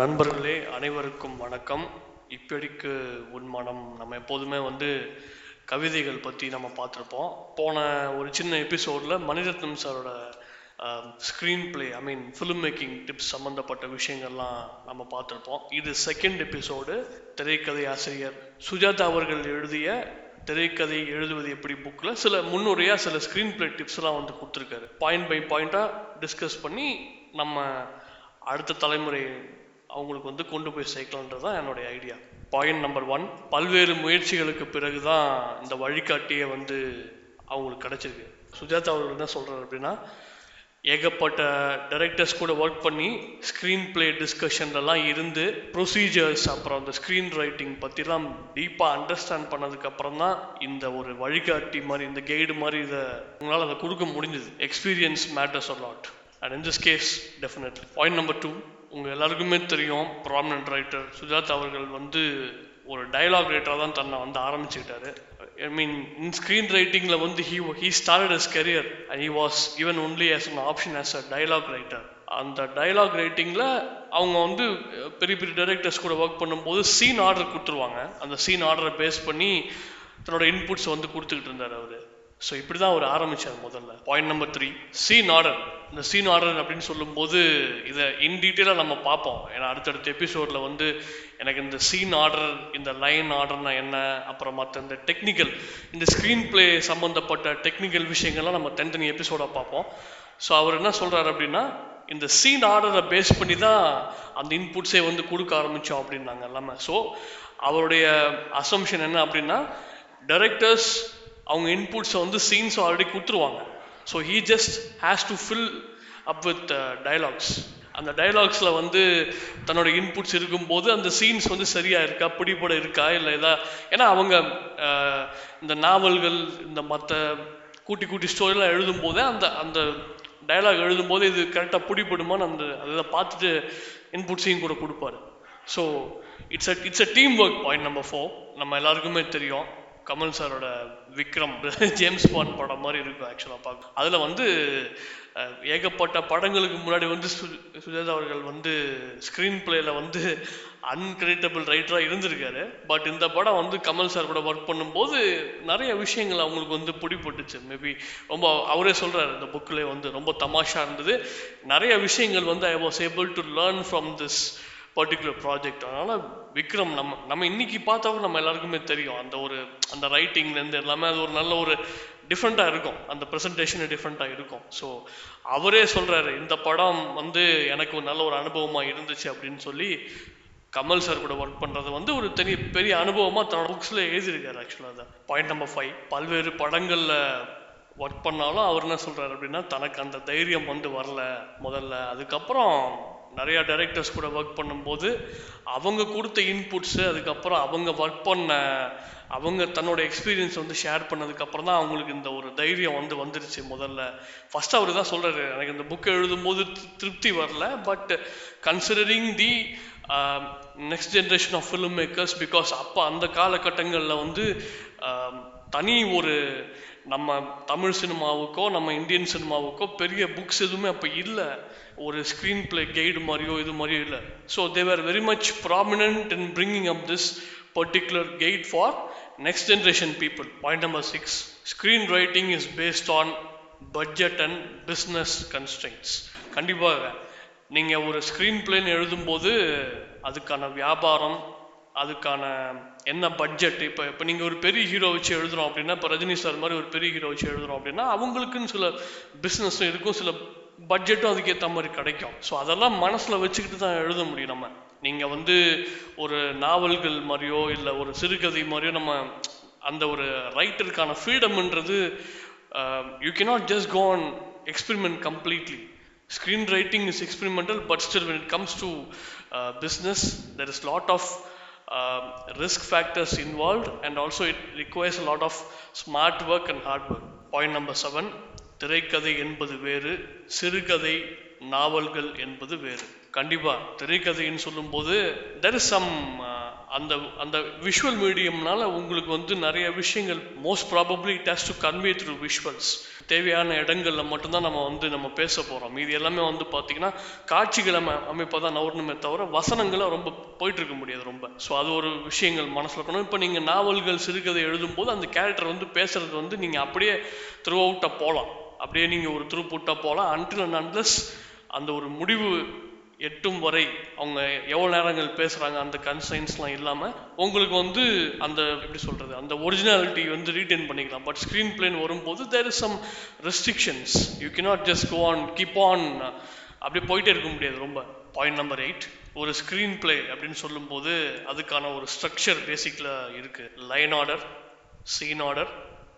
நண்பர்களே அனைவருக்கும் வணக்கம். இப்படிக்கு உன் மனம் நம்ம எப்போதுமே வந்து கவிதைகள் பற்றி நம்ம பார்த்துருப்போம். போன ஒரு சின்ன எபிசோடில் மணிரத்னம் சாரோட screenplay I mean film making tips சம்மந்தப்பட்ட விஷயங்கள்லாம் நம்ம பார்த்துருப்போம். இது செகண்ட் எபிசோடு திரைக்கதை ஆசிரியர் சுஜாதா அவர்கள் எழுதிய திரைக்கதை எழுதுவது எப்படி புக்கில் சில முன்னுரையாக சில ஸ்க்ரீன் பிளே டிப்ஸ்லாம் வந்து கொடுத்துருக்காரு. பாயிண்ட் பை பாயிண்ட்டாக டிஸ்கஸ் பண்ணி நம்ம அடுத்த தலைமுறை அவங்களுக்கு வந்து கொண்டு போய் சேர்க்கலான்றது தான் என்னுடைய ஐடியா பாயிண்ட் நம்பர் ஒன் பல்வேறு முயற்சிகளுக்கு பிறகு தான் இந்த வழிகாட்டியை வந்து அவங்களுக்கு கிடச்சிருக்கு. சுஜாதா அவர்கள் என்ன சொல்கிறார் அப்படின்னா ஏகப்பட்ட டைரக்டர்ஸ் கூட ஒர்க் பண்ணி ஸ்க்ரீன் பிளே டிஸ்கஷன்லலாம் இருந்து ப்ரொசீஜர்ஸ் அப்புறம் அந்த ஸ்க்ரீன் ரைட்டிங் பற்றிலாம் டீப்பாக அண்டர்ஸ்டாண்ட் பண்ணதுக்கப்புறம் தான் இந்த ஒரு வழிகாட்டி மாதிரி இந்த கைடு மாதிரி இதை உங்களால் அதை கொடுக்க முடிஞ்சது. Experience matters a lot and in this case definitely point number two உங்கள் எல்லாருக்குமே தெரியும் ப்ராமினன்ட் ரைட்டர் சுஜாதா அவர்கள் வந்து ஒரு டைலாக் ரைட்டராக தான் தன்னை வந்து ஆரம்பிச்சுக்கிட்டாரு. ஐ மீன் இன் ஸ்க்ரீன் ரைட்டிங்கில் வந்து he he started as career and he was even only as an option as a dialogue writer அந்த டைலாக் ரைட்டிங்கில் அவங்க வந்து பெரிய பெரிய டைரக்டர்ஸ் கூட ஒர்க் பண்ணும்போது சீன் ஆர்டர் கொடுத்துருவாங்க. அந்த சீன் ஆர்டரை பேஸ் பண்ணி தன்னோட இன்புட்ஸ் வந்து கொடுத்துக்கிட்டு இருந்தார் அவர். ஸோ இப்படி தான் அவர் ஆரம்பித்தார் முதல்ல. Point number three scene order இந்த சீன் ஆர்டர் அப்படின்னு சொல்லும்போது இதை இன் டீட்டெயிலாக நம்ம பார்ப்போம். ஏன்னா அடுத்தடுத்த எபிசோடில் வந்து எனக்கு இந்த சீன் ஆர்டர் இந்த லைன் ஆர்டர்னா என்ன? அப்புறம் மற்ற இந்த டெக்னிக்கல் இந்த ஸ்க்ரீன் பிளே சம்மந்தப்பட்ட டெக்னிக்கல் விஷயங்கள்லாம் நம்ம தனித்தனி எபிசோடாக பார்ப்போம். ஸோ அவர் என்ன சொல்கிறாரு அப்படின்னா இந்த சீன் ஆர்டரை பேஸ் பண்ணி தான் அந்த இன்புட்ஸே வந்து கொடுக்க ஆரம்பித்தோம் அப்படின்னாங்க. எல்லாமே ஸோ அவருடைய அசம்ஷன் என்ன அப்படின்னா டைரக்டர்ஸ் அவங்க இன்புட்ஸை வந்து சீன்ஸ் ஆல்ரெடி கொடுத்துருவாங்க. So he just has to fill up with dialogues அந்த டயலாக்ஸில் வந்து தன்னோட இன்புட்ஸ் இருக்கும்போது அந்த சீன்ஸ் வந்து சரியாக இருக்கா பிடிபட இருக்கா இல்லை எதா ஏன்னா அவங்க uh, இந்த நாவல்கள் இந்த மற்ற கூட்டி கூட்டி ஸ்டோரிலாம் எழுதும்போதே அந்த அந்த டயலாக் எழுதும்போது இது கரெக்டாக பிடிபடுமான்னு அந்த அதை பார்த்துட்டு இன்புட்ஸையும் கூட கொடுப்பாரு. So it's a it's a team work point number four நம்ம எல்லாருக்குமே தெரியும். கமல் சாரோட விக்ரம் ஜேம்ஸ் பாண்ட் படம் மாதிரி இருக்கும் ஆக்சுவலாக பார்க்க. அதில் வந்து ஏகப்பட்ட படங்களுக்கு முன்னாடி வந்து சு- சுஜாதா அவர்கள் வந்து ஸ்க்ரீன் பிளேயில் வந்து அன்கிரெடிட்டபிள் ரைட்டராக இருந்திருக்காரு. பட் இந்த படம் வந்து கமல் சார் கூட ஒர்க் பண்ணும்போது நிறைய விஷயங்கள் அவங்களுக்கு வந்து பிடிப்பட்டுச்சு மேபி ரொம்ப அவரே சொல்கிறார் இந்த புக்கில் வந்து ரொம்ப தமாஷா இருந்தது. நிறைய விஷயங்கள் வந்து I was able to learn from this particular project அதனால விக்ரம் நம்ம நம்ம இன்னைக்கு பார்த்தவங்க நம்ம எல்லாருக்குமே தெரியும். அந்த ஒரு அந்த ரைட்டிங்லேருந்து எல்லாமே அது ஒரு நல்ல ஒரு டிஃப்ரெண்ட்டாக இருக்கும். அந்த ப்ரெசன்டேஷன் டிஃப்ரெண்ட்டாக இருக்கும். ஸோ அவரே சொல்கிறாரு இந்த படம் வந்து எனக்கு ஒரு நல்ல ஒரு அனுபவமாக இருந்துச்சு அப்படின்னு சொல்லி கமல் சார் கூட ஒர்க் பண்ணுறது வந்து ஒரு தனி பெரிய அனுபவமாக தன்னோட புக்ஸில் எழுதியிருக்காரு ஆக்சுவலாக அதை. பாயிண்ட் நம்பர் ஃபைவ் பல்வேறு படங்களில் ஒர்க் பண்ணாலும் அவர் என்ன சொல்கிறாரு அப்படின்னா தனக்கு அந்த தைரியம் வந்து வரல முதல்ல. அதுக்கப்புறம் நிறையா டைரக்டர்ஸ் கூட ஒர்க் பண்ணும்போது அவங்க கொடுத்த இன்புட்ஸு அதுக்கப்புறம் அவங்க ஒர்க் பண்ண அவங்க தன்னோட எக்ஸ்பீரியன்ஸ் வந்து ஷேர் பண்ணதுக்கப்புறம் தான் அவங்களுக்கு இந்த ஒரு தைரியம் வந்து வந்துருச்சு முதல்ல. ஃபஸ்ட் அவர் தான் சொல்கிறாரு எனக்கு இந்த புக் எழுதும்போது திருப்தி வரல but considering the next generation of film makers because அப்போ அந்த காலகட்டங்களில் வந்து um, தனி ஒரு நம்ம தமிழ் சினிமாவுக்கோ நம்ம இந்தியன் சினிமாவுக்கோ பெரிய புக்ஸ் எதுவுமே அப்போ இல்லை. ஒரு ஸ்க்ரீன் பிளே கைடு மாதிரியோ இது மாதிரியோ இல்லை. So they were very much prominent in bringing up this particular guide for next generation people point number six screen writing is based on budget and business constraints கண்டிப்பாக நீங்கள் ஒரு screen பிளேன்னு எழுதும்போது அதுக்கான வியாபாரம் அதுக்கான என்ன பட்ஜெட் இப்போ இப்போ நீங்கள் ஒரு பெரிய ஹீரோ வச்சு எழுதுறோம் அப்படின்னா இப்போ ரஜினி சார் மாதிரி ஒரு பெரிய ஹீரோ வச்சு எழுதுறோம் அப்படின்னா அவங்களுக்குன்னு சில பிஸ்னஸும் இருக்கும் சில பட்ஜெட்டும் அதுக்கேற்ற மாதிரி கிடைக்கும். ஸோ அதெல்லாம் மனசில் வச்சுக்கிட்டு தான் எழுத முடியும் நம்ம. நீங்கள் வந்து ஒரு நாவல்கள் மாதிரியோ இல்லை ஒரு சிறுகதை மாதிரியோ நம்ம அந்த ஒரு ரைட்டருக்கான ஃப்ரீடம்ன்றது you cannot just go on experiment completely. Screenwriting is experimental but still when it comes to business there is lot of um, risk factors involved and also it requires a lot of smart work and hard work point number seven திரைக்கதை என்பது வேறு சிறுகதை நாவல்கள் என்பது வேறு கண்டிப்பாக திரைக்கதைன்னு சொல்லும்போது there is some அந்த அந்த விஷுவல் மீடியம்னால உங்களுக்கு வந்து நிறைய விஷயங்கள் most probably it has to convey through visuals தேவையான இடங்களில் மட்டும்தான் நம்ம வந்து நம்ம பேச போகிறோம் மீதி எல்லாமே வந்து பார்த்தீங்கன்னா காட்சிகளை அமைப்பாக தான் நவரணுமே தவிர வசனங்களை ரொம்ப போயிட்டு இருக்க முடியாது ரொம்ப. ஸோ அது ஒரு விஷயங்கள் மனசில் இருக்கணும். இப்போ நீங்கள் நாவல்கள் சிறுகதை எழுதும்போது அந்த கேரக்டர் வந்து பேசுறது வந்து நீங்கள் அப்படியே த்ரூ அவுட்டாக போகலாம் அப்படியே நீங்கள் ஒரு த்ரூ புட்டாக போகலாம் அன்டில் அண்ட் அன்லஸ் அந்த ஒரு முடிவு எட்டும் வரை அவங்க எவ்வளோ நேரங்கள் பேசுகிறாங்க அந்த கன்சைன்ஸ்லாம் இல்லாமல் உங்களுக்கு வந்து அந்த எப்படி சொல்கிறது அந்த ஒரிஜினாலிட்டி வந்து ரீட்டைன் பண்ணிக்கலாம். பட் ஸ்க்ரீன் பிளேன் வரும்போது there is some restrictions you cannot just go on keep on அப்படியே போயிட்டே இருக்க முடியாது ரொம்ப. பாயிண்ட் நம்பர் எயிட் ஒரு ஸ்க்ரீன் பிளே அப்படின்னு சொல்லும்போது அதுக்கான ஒரு ஸ்ட்ரக்சர் பேசிக்கில் இருக்குது line order scene order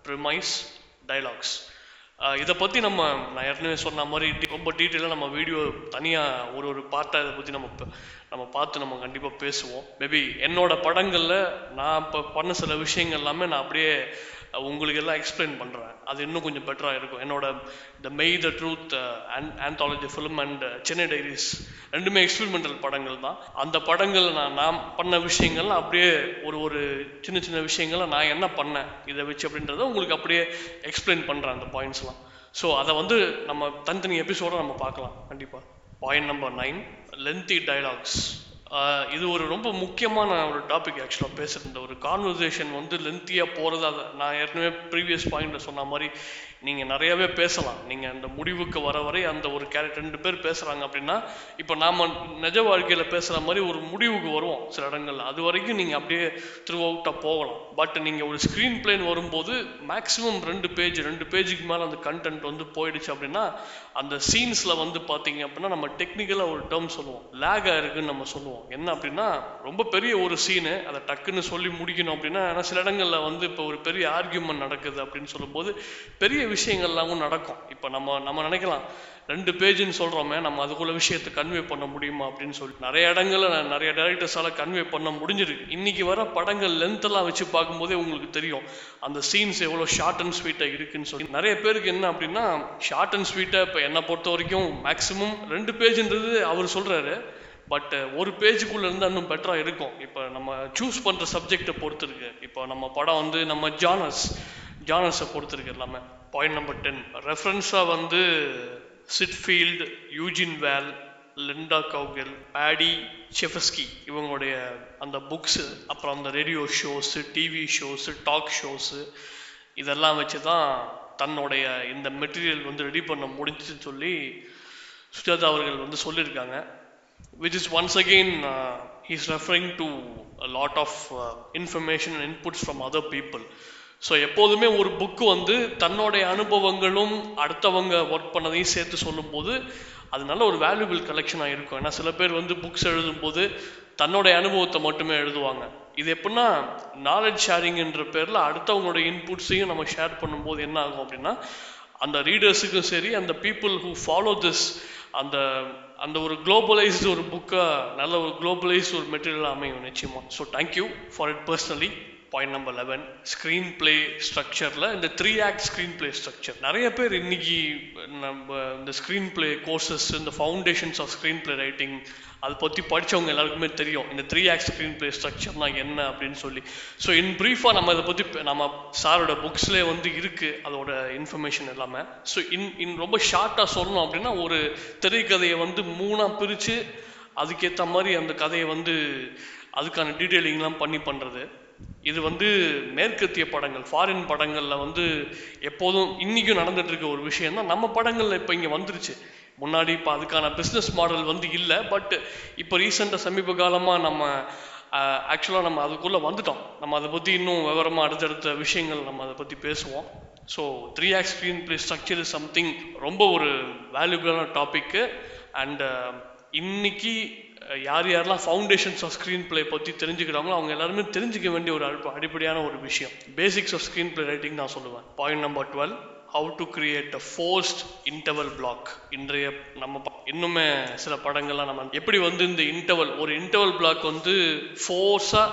premise dialogues இதை பற்றி நம்ம நான் ஏற்கனவே சொன்ன மாதிரி ரொம்ப டீட்டெயிலாக நம்ம வீடியோ தனியாக ஒரு ஒரு பார்ட்டாக இதை பற்றி நம்ம நம்ம பார்த்து நம்ம கண்டிப்பாக பேசுவோம். மேபி என்னோட படங்களில் நான் இப்போ பண்ண சில விஷயங்கள் எல்லாமே நான் அப்படியே உங்களுக்கு எல்லாம் எக்ஸ்பிளைன் பண்ணுறேன் அது இன்னும் கொஞ்சம் பெட்டராக இருக்கும். என்னோட த மெய் the truth anthology film and Chennai diaries ரெண்டுமே எக்ஸ்பெரிமெண்டல் படங்கள் தான். அந்த படங்கள் நான் நான் பண்ண விஷயங்கள்லாம் அப்படியே ஒரு ஒரு சின்ன சின்ன விஷயங்களை நான் என்ன பண்ணேன் இதை வச்சு அப்படின்றத உங்களுக்கு அப்படியே எக்ஸ்பிளைன் பண்ணுறேன் அந்த பாயிண்ட்ஸ்லாம் ஸோ அதை வந்து நம்ம தனித்தனி எபிசோட நம்ம பார்க்கலாம். கண்டிப்பாக point number nine lengthy dialogues இது ஒரு ரொம்ப முக்கியமான ஒரு டாபிக் ஆக்சுவலாக பேசுகிற இந்த ஒரு கான்வர்சேஷன் வந்து லென்த்தியாக போகிறது அதை நான் ஏற்கனவே ப்ரீவியஸ் பாயிண்டில் சொன்ன மாதிரி நீங்கள் நிறையவே பேசலாம். நீங்கள் அந்த முடிவுக்கு வர வரை அந்த ஒரு கேரக்டர் ரெண்டு பேர் பேசுகிறாங்க அப்படின்னா இப்போ நாம் நிஜ வாழ்க்கையில் பேசுகிற மாதிரி ஒரு முடிவுக்கு வருவோம் சில இடங்கள்ல. அது வரைக்கும் நீங்கள் அப்படியே த்ரூ அவுட்டாக போகலாம். பட் நீங்கள் ஒரு ஸ்க்ரீன் பிளேன் வரும்போது மேக்ஸிமம் ரெண்டு பேஜ் ரெண்டு பேஜுக்கு மேலே அந்த கண்டென்ட் வந்து போயிடுச்சு அப்படின்னா அந்த சீன்ஸில் வந்து பார்த்தீங்க அப்படின்னா நம்ம டெக்னிக்கலாக ஒரு டேர்ம் சொல்லுவோம். லேக் ஆயிருக்குன்னு நம்ம சொல்லுவோம். என்ன அப்படின்னா ரொம்ப பெரிய ஒரு சீனு அதை டக்குன்னு சொல்லி முடிக்கணும் அப்படின்னா ஏன்னா சில இடங்களில் வந்து இப்போ ஒரு பெரிய ஆர்கியூமெண்ட் நடக்குது அப்படின்னு சொல்லும்போது பெரிய விஷயங்கள்லாமும் நடக்கும். இப்போ நம்ம நம்ம நினைக்கலாம் ரெண்டு பேஜுன்னு சொல்கிறோமே நம்ம அதுக்குள்ள விஷயத்தை கன்வே பண்ண முடியுமா அப்படின்னு சொல்லி. நிறைய இடங்களில் நான் நிறைய டேரக்டர்ஸால் கன்வே பண்ண முடிஞ்சிருக்கு. இன்னைக்கு வர படங்கள் லென்த்தெல்லாம் எல்லாம் வச்சு பார்க்கும்போதே உங்களுக்கு தெரியும். அந்த சீன்ஸ் எவ்வளோ ஷார்ட் அண்ட் ஸ்வீட்டாக இருக்குன்னு சொல்லி. நிறைய பேருக்கு என்ன அப்படின்னா ஷார்ட் அண்ட் ஸ்வீட்டாக இப்போ என்னை பொறுத்த வரைக்கும் மேக்ஸிமம் ரெண்டு பேஜ்ன்றது அவர் சொல்கிறாரு பட் ஒரு பேஜுக்குள்ளே இருந்து இன்னும் பெட்டரா இருக்கும். இப்போ நம்ம சூஸ் பண்ணுற சப்ஜெக்டை பொறுத்து இருக்கு இப்போ நம்ம படம் வந்து நம்ம ஜானஸ் ஜானஸை பொறுத்திருக்கு எல்லாமே. பாயிண்ட் நம்பர் டென் ரெஃபரன்ஸாக வந்து சிட்ஃபீல்டு யூஜின் வேல் லிண்டா கவுகெல் பேடி செஃபஸ்கி இவங்களுடைய அந்த புக்ஸு அப்புறம் அந்த radio shows TV shows talk shows இதெல்லாம் வச்சு தான் தன்னுடைய இந்த மெட்டீரியல் வந்து ரெடி பண்ண முடிஞ்சுன்னு சொல்லி சுஜாதா அவர்கள் வந்து சொல்லியிருக்காங்க. Which is once again is he's to lot of information of uh, information and inputs so எப்போதுமே ஒரு புக்கு வந்து தன்னுடைய அனுபவங்களும் அடுத்தவங்க ஒர்க் பண்ணதையும் சேர்த்து சொல்லும்போது அது நல்ல ஒரு வேல்யூபிள் கலெக்ஷனாக இருக்கும் ஏன்னா சில பேர் வந்து புக்ஸ் எழுதும்போது தன்னுடைய அனுபவத்தை மட்டுமே எழுதுவாங்க. இது எப்படின்னா நாலேஜ் ஷேரிங்ன்ற பேரில் அடுத்தவங்களோட இன்புட்ஸையும் நம்ம ஷேர் பண்ணும்போது என்ன ஆகும் அப்படின்னா அந்த ரீடர்ஸுக்கும் சரி அந்த பீப்புள் ஹூ ஃபாலோ திஸ் அந்த அந்த ஒரு குளோபலைஸ்டு ஒரு புக்காக நல்ல ஒரு குளோபலைஸ்டு ஒரு மெட்டீரியல் அமையும் நிச்சயமாக so thank you for it personally point number eleven screenplay ஸ்ட்ரக்சரில் இந்த three act screen play structure நிறைய பேர் இன்னைக்கு நம்ம இந்த ஸ்க்ரீன் பிளே கோர்சஸ் இந்த foundations of screen play writing அதை பற்றி படித்தவங்க எல்லாருக்குமே தெரியும். இந்த த்ரீ ஆக்ட் ஸ்க்ரீன் பிளே ஸ்ட்ரக்சர்னா என்ன அப்படின்னு சொல்லி. ஸோ இன் ப்ரீஃபாக நம்ம இதை பற்றி நம்ம சாரோட புக்ஸ்லேயே வந்து இருக்குது அதோட இன்ஃபர்மேஷன் எல்லாமே. ஸோ இன் இன் ரொம்ப ஷார்ட்டாக சொல்லணும் அப்படின்னா ஒரு திரைக்கதையை வந்து மூணாக பிரித்து அதுக்கேற்ற மாதிரி அந்த கதையை வந்து அதுக்கான டீட்டெயிலிங்லாம் பண்ணி பண்ணுறது இது வந்து மேற்கத்திய படங்கள் ஃபாரின் படங்களில் வந்து எப்போதும் இன்றைக்கும் நடந்துட்டு இருக்க ஒரு விஷயம் தான் நம்ம படங்களில் இப்போ இங்கே வந்துருச்சு. முன்னாடி இப்போ அதுக்கான பிஸ்னஸ் மாடல் வந்து இல்லை பட் இப்போ ரீசெண்டாக சமீப காலமாக நம்ம ஆக்சுவலாக நம்ம அதுக்குள்ளே வந்துட்டோம். நம்ம அதை பற்றி இன்னும் விவரமாக அடுத்தடுத்த விஷயங்கள் நம்ம அதை பற்றி பேசுவோம். So three acts screenplay structure is something ரொம்ப ஒரு வேல்யூபிளான டாப்பிக்கு அண்டு இன்னைக்கு யார் யாரெல்லாம் ஃபவுண்டேஷன்ஸ் ஆஃப் ஸ்க்ரீன் பிளே பற்றி தெரிஞ்சுக்கிறாங்களோ அவங்க எல்லாருமே தெரிஞ்சிக்க வேண்டிய ஒரு அடிப்ப- அடிப்படையான ஒரு விஷயம். Basics of screen play writing நான் சொல்லுவேன். Point number twelve how to create a forced interval block இன்றைய நம்ம ப- இன்னுமே சில படங்கள்லாம் நம்ம எப்படி வந்து இந்த இன்டர்வல் ஒரு இன்டர்வல் பிளாக் வந்து ஃபோர்ஸாக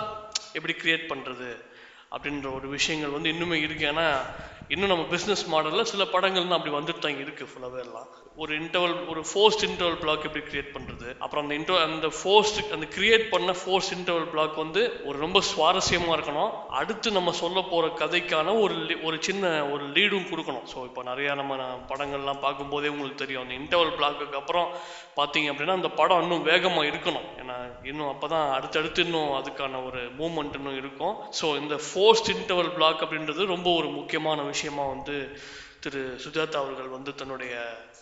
எப்படி கிரியேட் பண்ணுறது அப்படின்ற ஒரு விஷயங்கள் வந்து இன்னுமே இருக்கு. ஏன்னா இன்னும் நம்ம பிஸ்னஸ் மாடலில் சில படங்கள் அப்படி வந்துட்டு தான் இருக்குது ஃபுல்லாகவே எல்லாம். ஒரு இன்டர்வல் ஒரு ஃபோர்ஸ்ட் இன்டர்வல் பிளாக் எப்படி கிரியேட் பண்ணுறது அப்புறம் அந்த இன்டர் அந்த ஃபோர்ஸ்ட் அந்த கிரியேட் பண்ண ஃபோர்ஸ்ட் இன்டர்வல் பிளாக் வந்து ஒரு ரொம்ப சுவாரஸ்யமாக இருக்கணும். அடுத்து நம்ம சொல்ல போகிற கதைக்கான ஒரு ஒரு சின்ன ஒரு லீடும் கொடுக்கணும். ஸோ இப்போ நிறையா நம்ம படங்கள்லாம் பார்க்கும்போதே உங்களுக்கு தெரியும். அந்த இன்டர்வல் பிளாக்குக்கு அப்புறம் பார்த்தீங்க அப்படின்னா அந்த படம் இன்னும் வேகமாக இருக்கணும். ஏன்னா இன்னும் அப்போ தான் அடுத்தடுத்து இன்னும் அதுக்கான ஒரு மூமெண்ட் இன்னும் இருக்கும். ஸோ இந்த ஃபோர்ஸ்ட் இன்டர்வல் பிளாக் அப்படின்றது ரொம்ப ஒரு முக்கியமான விஷயமா வந்து திரு சுஜாதா அவர்கள் வந்து தன்னுடைய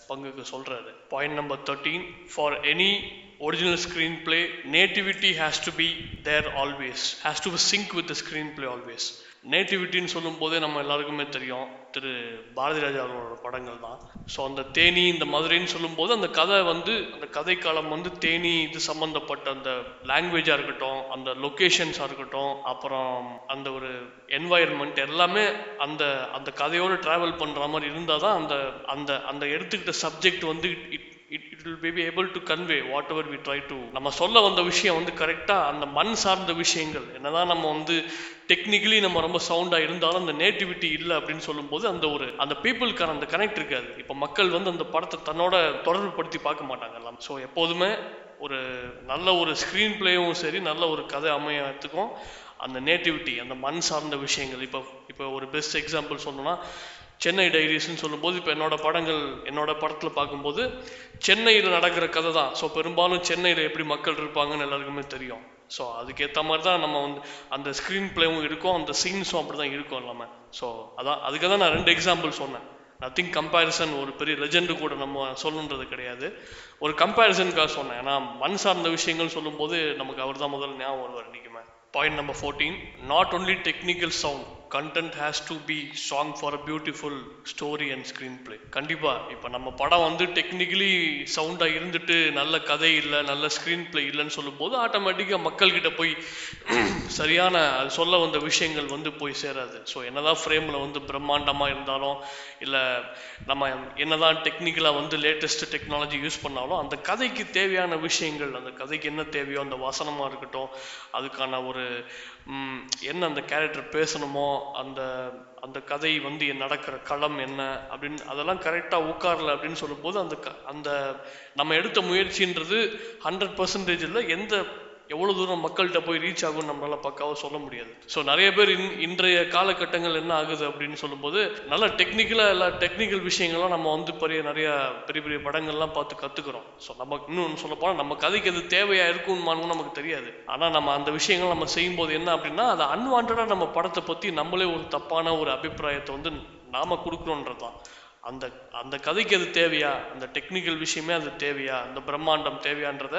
பங்குக்கு சொல்கிறாரு point number thirteen for any original screenplay nativity has to be there always has to sync with screenplay always நேட்டிவிட்டின்னு சொல்லும் போதே நம்ம எல்லாருக்குமே தெரியும். திரு. பாரதி ராஜா அவர்களோட படங்கள் தான். ஸோ அந்த தேனி இந்த மதுரைன்னு சொல்லும்போது அந்த கதை வந்து அந்த கதை காலம் வந்து தேனி இது சம்மந்தப்பட்ட அந்த லாங்குவேஜாக இருக்கட்டும் அந்த லொக்கேஷன்ஸாக இருக்கட்டும் அப்புறம் அந்த ஒரு என்வாயர்மெண்ட் எல்லாமே அந்த அந்த கதையோடு ட்ராவல் பண்ணுற மாதிரி இருந்தால் தான் அந்த அந்த அந்த எடுத்துக்கிட்ட சப்ஜெக்ட் வந்து it it will be able to convey whatever we try to நம்ம சொல்ல வந்த விஷயம் வந்து கரெக்டாக அந்த மண் சார்ந்த விஷயங்கள். என்னதான் நம்ம வந்து டெக்னிக்கலி நம்ம ரொம்ப சவுண்டாக இருந்தாலும் அந்த நேட்டிவிட்டி இல்லை அப்படின்னு சொல்லும்போது அந்த ஒரு அந்த பீப்புளுக்கான அந்த கனெக்ட் இருக்காது. இப்போ மக்கள் வந்து அந்த படத்தை தன்னோட தொடர்பு படுத்தி பார்க்க மாட்டாங்க எல்லாம். ஸோ எப்போதுமே ஒரு நல்ல ஒரு ஸ்க்ரீன் பிளேயும் சரி நல்ல ஒரு கதை அமையத்துக்கும் அந்த நேட்டிவிட்டி அந்த மண் சார்ந்த விஷயங்கள். இப்போ இப்போ ஒரு பெஸ்ட் எக்ஸாம்பிள் சொன்னோன்னா சென்னை டைரிஸ்ன்னு சொல்லும்போது இப்போ என்னோட படங்கள் என்னோட படத்தில் பார்க்கும்போது சென்னையில் நடக்கிற கதை தான். ஸோ பெரும்பாலும் சென்னையில் எப்படி மக்கள் இருப்பாங்கன்னு எல்லாருக்குமே தெரியும். ஸோ அதுக்கேற்ற மாதிரி தான் நம்ம வந்து அந்த ஸ்க்ரீன் பிளேவும் இருக்கும் அந்த சீன்ஸும் அப்படி தான் இருக்கும் எல்லாமே. ஸோ அதான் அதுக்கு தான் நான் ரெண்டு எக்ஸாம்பிள் சொன்னேன். நத்திங் கம்பேரிசன் ஒரு பெரிய லெஜெண்டு கூட நம்ம சொல்லணுன்றது கிடையாது. ஒரு கம்பேரிசனுக்காக சொன்னேன். ஏன்னா மண் சார்ந்த விஷயங்கள் சொல்லும்போது நமக்கு அவர் தான் முதல்ல ஞாபகம் வருவார் இன்றைக்குமே point number fourteen not only technical sound has to be strong for a beautiful story and screenplay கண்டிப்பாக இப்போ நம்ம படம் வந்து டெக்னிக்கலி சவுண்டாக இருந்துட்டு நல்ல கதை இல்லை நல்ல ஸ்க்ரீன் பிளே இல்லைன்னு சொல்லும்போது ஆட்டோமேட்டிக்காக மக்கள்கிட்ட போய் சரியான அது சொல்ல வந்த விஷயங்கள் வந்து போய் சேராது. ஸோ என்னதான் ஃப்ரேமில் வந்து பிரம்மாண்டமாக இருந்தாலும் இல்லை நம்ம என்னதான் டெக்னிக்கலாக வந்து லேட்டஸ்ட் டெக்னாலஜி யூஸ் பண்ணாலும் அந்த கதைக்கு தேவையான விஷயங்கள் அந்த கதைக்கு என்ன தேவையோ அந்த வசனமாக இருக்கட்டும் அதுக்கான ஒரு என்ன அந்த கேரக்டர் பேசணுமோ அந்த அந்த கதை வந்து நடக்கிற களம் என்ன அப்படின்னு அதெல்லாம் கரெக்டாக உட்காரல அப்படின்னு சொல்லும்போது அந்த க- அந்த நம்ம எடுத்த முயற்சின்றது ஹண்ட்ரட் பர்சன்டேஜ் இல்லை எந்த எவ்வளோ தூரம் மக்கள்கிட்ட போய் ரீச் ஆகும்னு நம்மளால பக்காவாக சொல்ல முடியாது. ஸோ நிறைய பேர் இன் இன்றைய காலகட்டங்கள் என்ன ஆகுது அப்படின்னு சொல்லும்போது நல்ல டெக்னிக்கலாக எல்லா டெக்னிக்கல் விஷயங்கள்லாம் நம்ம வந்து பெரிய நிறைய பெரிய பெரிய படங்கள்லாம் பார்த்து கற்றுக்குறோம் ஸோ நம்ம இன்னும் சொல்ல போனால் நம்ம கதைக்கு அது தேவையாக இருக்கும்னு நமக்கு தெரியாது. ஆனால் நம்ம அந்த விஷயங்கள் நம்ம செய்யும்போது என்ன அப்படின்னா அது அன்வான்டாக நம்ம படத்தை பற்றி நம்மளே ஒரு தப்பான ஒரு அபிப்பிராயத்தை வந்து நாம கொடுக்குறோன்றது தான் அந்த அந்த கதைக்கு அது தேவையா? அந்த டெக்னிக்கல் விஷயமே அது தேவையா? அந்த பிரம்மாண்டம் தேவையான்றத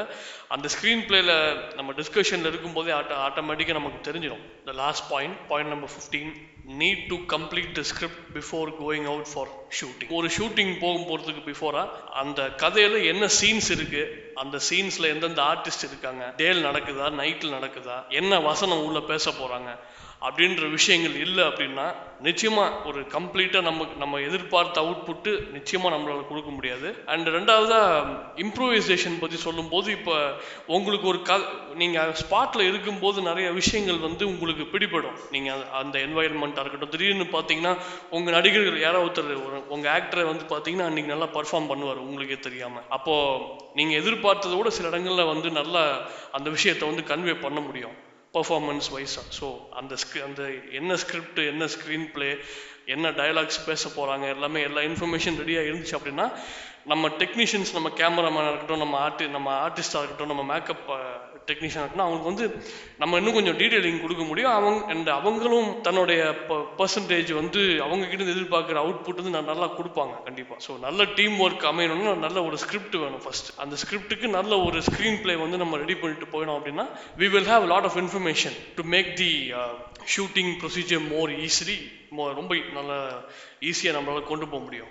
அந்த ஸ்க்ரீன் பிளேல நம்ம டிஸ்கஷனில் இருக்கும்போதே ஆட்டோ ஆட்டோமேட்டிக்காக நமக்கு தெரிஞ்சிடும் the last point point number fifteen need to complete the script before going out for shooting ஒரு ஷூட்டிங் போகும் போகிறதுக்கு பிஃபோராக அந்த கதையில் என்ன சீன்ஸ் இருக்கு? அந்த சீன்ஸில் எந்தெந்த ஆர்டிஸ்ட் இருக்காங்க? டேல் நடக்குதா? நைட்டில் நடக்குதா? என்ன வசனம் உள்ள பேச போகிறாங்க அப்படின்ற விஷயங்கள் இல்லை அப்படின்னா நிச்சயமாக ஒரு கம்ப்ளீட்டாக நம்ம நம்ம எதிர்பார்த்த அவுட்புட்டு நிச்சயமாக நம்மளால் கொடுக்க முடியாது. அண்ட் ரெண்டாவதாக இம்ப்ரூவைசேஷன் பற்றி சொல்லும்போது இப்போ உங்களுக்கு ஒரு க நீங்கள் ஸ்பாட்டில் இருக்கும்போது நிறைய விஷயங்கள் வந்து உங்களுக்கு பிடிபடும். நீங்கள் அந்த- அந்த என்வாயன்மெண்ட்டாக இருக்கட்டும். திடீர்னு பார்த்தீங்கன்னா உங்கள் நடிகர்கள் யாரோ ஒருத்தர் உங்கள் ஆக்டரை வந்து பார்த்தீங்கன்னா அன்னைக்கு நல்லா பர்ஃபார்ம் பண்ணுவார் உங்களுக்கே தெரியாமல் அப்போது நீங்கள் எதிர்பார்த்ததை விட சில இடங்களில் வந்து நல்லா அந்த விஷயத்தை வந்து கன்வே பண்ண முடியும். பர்ஃபார்மன்ஸ் வைஸாக ஸோ அந்த ஸ்க்ரி அந்த என்ன ஸ்கிரிப்ட் என்ன ஸ்க்ரீன் பிளே என்ன டயலாக்ஸ் பேச போகிறாங்க எல்லாமே எல்லா இன்ஃபர்மேஷன் ரெடியாக இருந்துச்சு அப்படின்னா நம்ம டெக்னீஷியன்ஸ் நம்ம கேமராமேனாக இருக்கட்டும் நம்ம ஆர்டி நம்ம ஆர்டிஸ்டாக இருக்கட்டும் நம்ம மேக்கப் டெக்னீஷியன் இருக்கட்டும் அவங்களுக்கு வந்து நம்ம இன்னும் கொஞ்சம் டீட்டெயிலிங் கொடுக்க முடியும். அவங்க அண்ட் அவங்களும் தன்னுடைய பர்சன்டேஜ் வந்து அவங்க கிட்ட எதிர்பார்க்குற அவுட்புட் வந்து நான் நல்லா கொடுப்பாங்க கண்டிப்பாக ஸோ நல்ல டீம் ஒர்க் அமையணும்னா நல்ல ஒரு ஸ்கிரிப்ட் வேணும் ஃபர்ஸ்ட் அந்த ஸ்கிரிப்டுக்கு நல்ல ஒரு ஸ்க்ரீன் பிளே வந்து நம்ம ரெடி பண்ணிட்டு போயிடும் அப்படின்னா we will have lot of information to make the shooting procedure more easily ரொம்ப நல்ல ஈஸியாக நம்மளால் கொண்டு போக முடியும்.